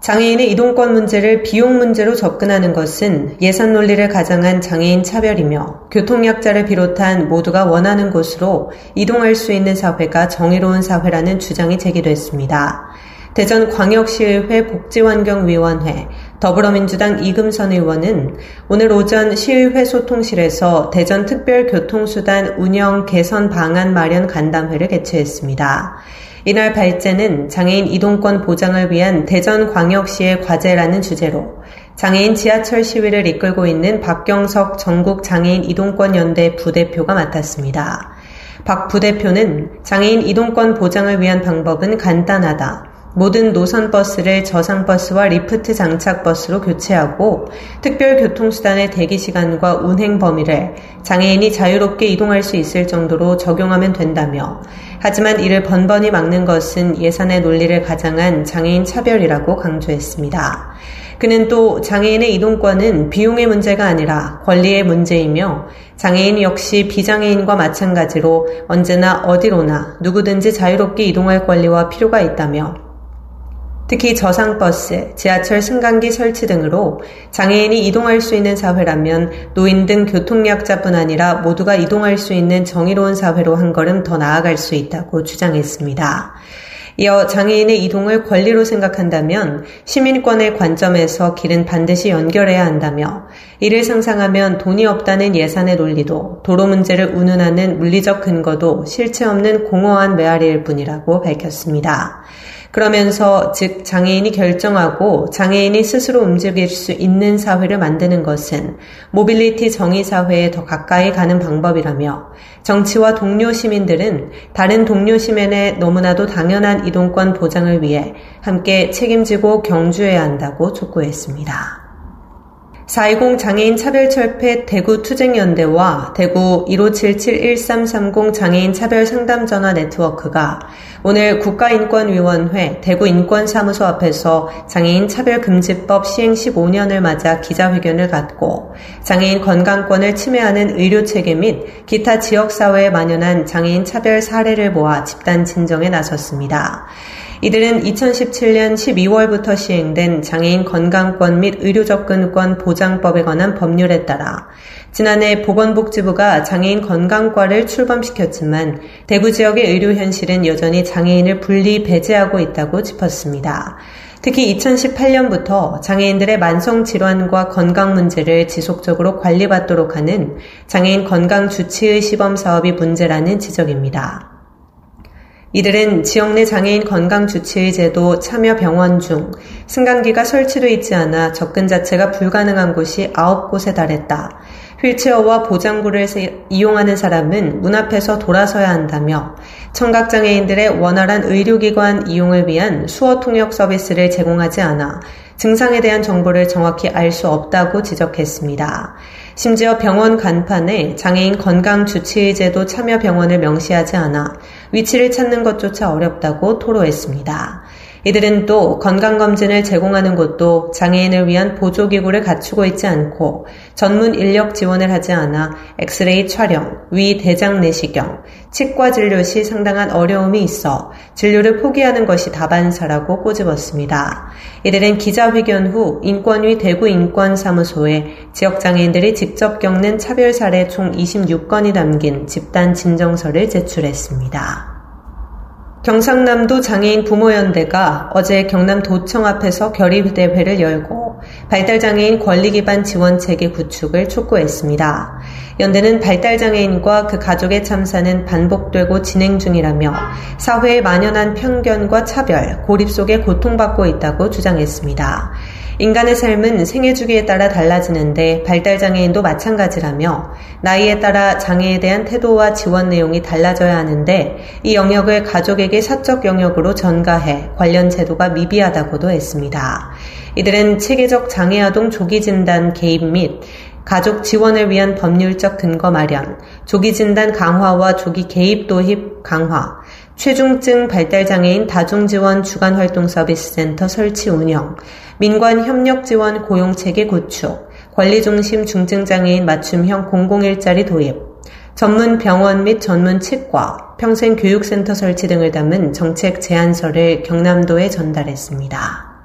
장애인의 이동권 문제를 비용 문제로 접근하는 것은 예산 논리를 가장한 장애인 차별이며 교통약자를 비롯한 모두가 원하는 곳으로 이동할 수 있는 사회가 정의로운 사회라는 주장이 제기됐습니다. 대전 광역시의회 복지환경위원회 더불어민주당 이금선 의원은 오늘 오전 시의회 소통실에서 대전 특별교통수단 운영 개선 방안 마련 간담회를 개최했습니다. 이날 발제는 장애인 이동권 보장을 위한 대전광역시의 과제라는 주제로 장애인 지하철 시위를 이끌고 있는 박경석 전국 장애인 이동권 연대 부대표가 맡았습니다. 박 부대표는 장애인 이동권 보장을 위한 방법은 간단하다. 모든 노선 버스를 저상 버스와 리프트 장착 버스로 교체하고 특별 교통수단의 대기 시간과 운행 범위를 장애인이 자유롭게 이동할 수 있을 정도로 적용하면 된다며 하지만 이를 번번이 막는 것은 예산의 논리를 가장한 장애인 차별이라고 강조했습니다. 그는 또 장애인의 이동권은 비용의 문제가 아니라 권리의 문제이며 장애인 역시 비장애인과 마찬가지로 언제나 어디로나 누구든지 자유롭게 이동할 권리와 필요가 있다며 특히 저상버스, 지하철 승강기 설치 등으로 장애인이 이동할 수 있는 사회라면 노인 등 교통약자뿐 아니라 모두가 이동할 수 있는 정의로운 사회로 한 걸음 더 나아갈 수 있다고 주장했습니다. 이어 장애인의 이동을 권리로 생각한다면 시민권의 관점에서 길은 반드시 연결해야 한다며 이를 상상하면 돈이 없다는 예산의 논리도 도로 문제를 운운하는 물리적 근거도 실체 없는 공허한 메아리일 뿐이라고 밝혔습니다. 그러면서 즉 장애인이 결정하고 장애인이 스스로 움직일 수 있는 사회를 만드는 것은 모빌리티 정의 사회에 더 가까이 가는 방법이라며 정치와 동료 시민들은 다른 동료 시민의 너무나도 당연한 이동권 보장을 위해 함께 책임지고 경주해야 한다고 촉구했습니다. 420 장애인 차별철폐 대구 투쟁연대와 대구 1577-1330 장애인 차별 상담 전화 네트워크가 오늘 국가인권위원회 대구 인권사무소 앞에서 장애인 차별금지법 시행 15년을 맞아 기자회견을 갖고 장애인 건강권을 침해하는 의료 체계 및 기타 지역사회에 만연한 장애인 차별 사례를 모아 집단 진정에 나섰습니다. 이들은 2017년 12월부터 시행된 장애인 건강권 및 의료 접근권 보장법에 관한 법률에 따라 지난해 보건복지부가 장애인 건강과를 출범시켰지만 대구 지역의 의료 현실은 여전히 장애인을 분리 배제하고 있다고 짚었습니다. 특히 2018년부터 장애인들의 만성 질환과 건강 문제를 지속적으로 관리받도록 하는 장애인 건강 주치의 시범 사업이 문제라는 지적입니다. 이들은 지역 내 장애인 건강 주치의 제도 참여 병원 중 승강기가 설치되어 있지 않아 접근 자체가 불가능한 곳이 9곳에 달했다. 휠체어와 보장구를 이용하는 사람은 문 앞에서 돌아서야 한다며 청각장애인들의 원활한 의료기관 이용을 위한 수어 통역 서비스를 제공하지 않아 증상에 대한 정보를 정확히 알 수 없다고 지적했습니다. 심지어 병원 간판에 장애인 건강 주치의 제도 참여 병원을 명시하지 않아 위치를 찾는 것조차 어렵다고 토로했습니다. 이들은 또 건강검진을 제공하는 곳도 장애인을 위한 보조기구를 갖추고 있지 않고 전문 인력 지원을 하지 않아 엑스레이 촬영, 위 대장 내시경, 치과 진료 시 상당한 어려움이 있어 진료를 포기하는 것이 다반사라고 꼬집었습니다. 이들은 기자회견 후 인권위 대구 인권사무소에 지역장애인들이 직접 겪는 차별 사례 총 26건이 담긴 집단 진정서를 제출했습니다. 경상남도 장애인 부모연대가 어제 경남도청 앞에서 결의대회를 열고 발달장애인 권리기반 지원체계 구축을 촉구했습니다. 연대는 발달장애인과 그 가족의 참사는 반복되고 진행 중이라며 사회에 만연한 편견과 차별, 고립 속에 고통받고 있다고 주장했습니다. 인간의 삶은 생애 주기에 따라 달라지는데 발달 장애인도 마찬가지라며 나이에 따라 장애에 대한 태도와 지원 내용이 달라져야 하는데 이 영역을 가족에게 사적 영역으로 전가해 관련 제도가 미비하다고도 했습니다. 이들은 체계적 장애 아동 조기 진단 개입 및 가족 지원을 위한 법률적 근거 마련, 조기 진단 강화와 조기 개입 도입 강화, 최중증 발달장애인 다중지원 주간활동 서비스 센터 설치 운영, 민관 협력 지원 고용체계 구축, 권리중심 중증장애인 맞춤형 공공일자리 도입, 전문 병원 및 전문 치과, 평생교육센터 설치 등을 담은 정책 제안서를 경남도에 전달했습니다.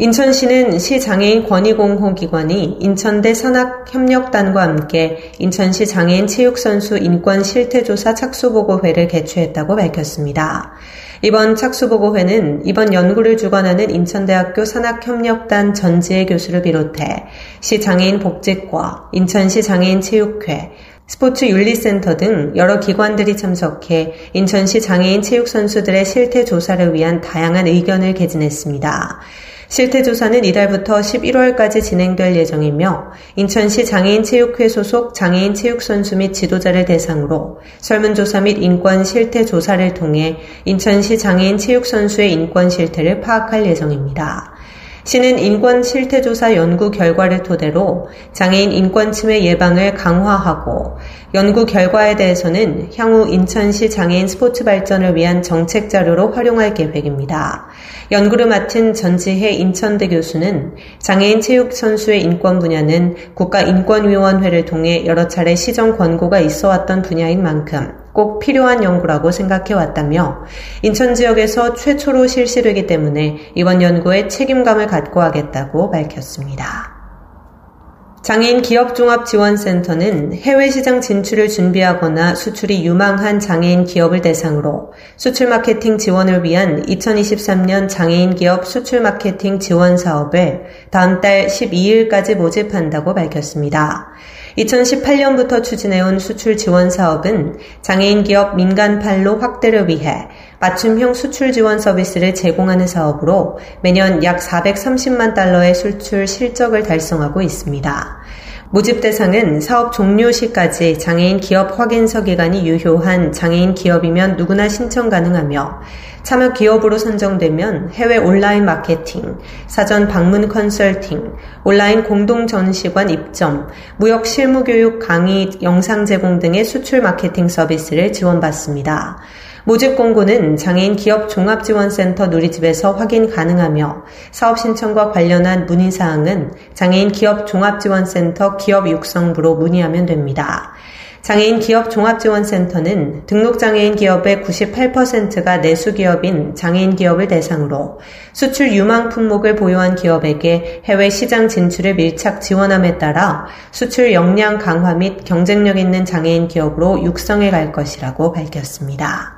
인천시는 시장애인 권익공호기관이 인천대 산학협력단과 함께 인천시 장애인 체육선수 인권 실태조사 착수보고회를 개최했다고 밝혔습니다. 이번 착수보고회는 이번 연구를 주관하는 인천대학교 산학협력단 전지혜 교수를 비롯해 시장애인 복지과, 인천시 장애인 체육회, 스포츠 윤리센터 등 여러 기관들이 참석해 인천시 장애인 체육선수들의 실태 조사를 위한 다양한 의견을 개진했습니다. 실태조사는 이달부터 11월까지 진행될 예정이며 인천시 장애인체육회 소속 장애인 체육선수 및 지도자를 대상으로 설문조사 및 인권 실태조사를 통해 인천시 장애인 체육선수의 인권 실태를 파악할 예정입니다. 시는 인권 실태조사 연구 결과를 토대로 장애인 인권 침해 예방을 강화하고 연구 결과에 대해서는 향후 인천시 장애인 스포츠 발전을 위한 정책 자료로 활용할 계획입니다. 연구를 맡은 전지혜 인천대 교수는 장애인 체육 선수의 인권 분야는 국가인권위원회를 통해 여러 차례 시정 권고가 있어 왔던 분야인 만큼 꼭 필요한 연구라고 생각해 왔다며 인천 지역에서 최초로 실시되기 때문에 이번 연구에 책임감을 갖고 하겠다고 밝혔습니다. 장애인 기업종합지원센터는 해외 시장 진출을 준비하거나 수출이 유망한 장애인 기업을 대상으로 수출 마케팅 지원을 위한 2023년 장애인 기업 수출 마케팅 지원 사업을 다음 달 12일까지 모집한다고 밝혔습니다. 2018년부터 추진해온 수출 지원 사업은 장애인 기업 민간판로 확대를 위해 맞춤형 수출 지원 서비스를 제공하는 사업으로 매년 약 430만 달러의 수출 실적을 달성하고 있습니다. 모집 대상은 사업 종료 시까지 장애인 기업 확인서 기간이 유효한 장애인 기업이면 누구나 신청 가능하며 참여 기업으로 선정되면 해외 온라인 마케팅, 사전 방문 컨설팅, 온라인 공동 전시관 입점, 무역 실무 교육 강의 영상 제공 등의 수출 마케팅 서비스를 지원받습니다. 모집 공고는 장애인 기업 종합지원센터 누리집에서 확인 가능하며 사업 신청과 관련한 문의 사항은 장애인 기업 종합지원센터 기업 육성부로 문의하면 됩니다. 장애인 기업 종합지원센터는 등록장애인 기업의 98%가 내수 기업인 장애인 기업을 대상으로 수출 유망 품목을 보유한 기업에게 해외 시장 진출을 밀착 지원함에 따라 수출 역량 강화 및 경쟁력 있는 장애인 기업으로 육성해 갈 것이라고 밝혔습니다.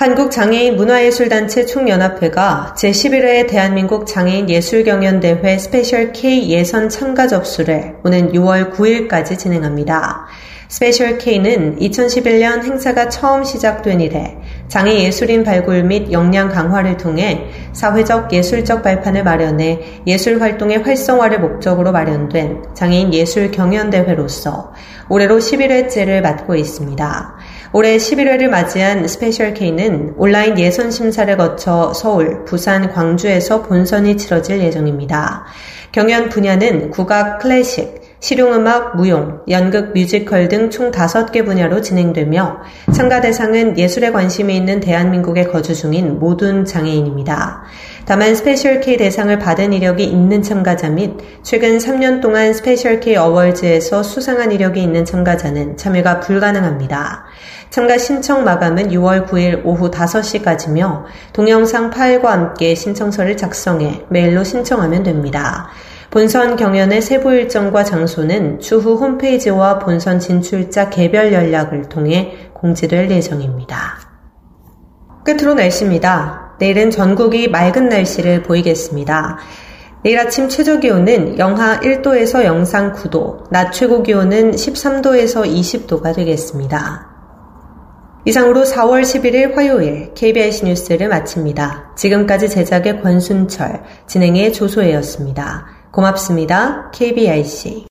한국장애인 문화예술단체 총연합회가 제11회 대한민국 장애인 예술경연대회 스페셜 K 예선 참가 접수를 오는 6월 9일까지 진행합니다. 스페셜 K는 2011년 행사가 처음 시작된 이래 장애 예술인 발굴 및 역량 강화를 통해 사회적 예술적 발판을 마련해 예술 활동의 활성화를 목적으로 마련된 장애인 예술 경연대회로서 올해로 11회째를 맞고 있습니다. 올해 11회를 맞이한 스페셜 K는 온라인 예선 심사를 거쳐 서울, 부산, 광주에서 본선이 치러질 예정입니다. 경연 분야는 국악, 클래식, 실용음악, 무용, 연극, 뮤지컬 등 총 5개 분야로 진행되며 참가 대상은 예술에 관심이 있는 대한민국에 거주 중인 모든 장애인입니다. 다만 스페셜 K 대상을 받은 이력이 있는 참가자 및 최근 3년 동안 스페셜 K 어워즈에서 수상한 이력이 있는 참가자는 참여가 불가능합니다. 참가 신청 마감은 6월 9일 오후 5시까지며 동영상 파일과 함께 신청서를 작성해 메일로 신청하면 됩니다. 본선 경연의 세부 일정과 장소는 추후 홈페이지와 본선 진출자 개별 연락을 통해 공지될 예정입니다. 끝으로 날씨입니다. 내일은 전국이 맑은 날씨를 보이겠습니다. 내일 아침 최저 기온은 영하 1도에서 영상 9도, 낮 최고 기온은 13도에서 20도가 되겠습니다. 이상으로 4월 11일 화요일 KBS 뉴스를 마칩니다. 지금까지 제작의 권순철, 진행의 조소혜였습니다. 고맙습니다. KBIC.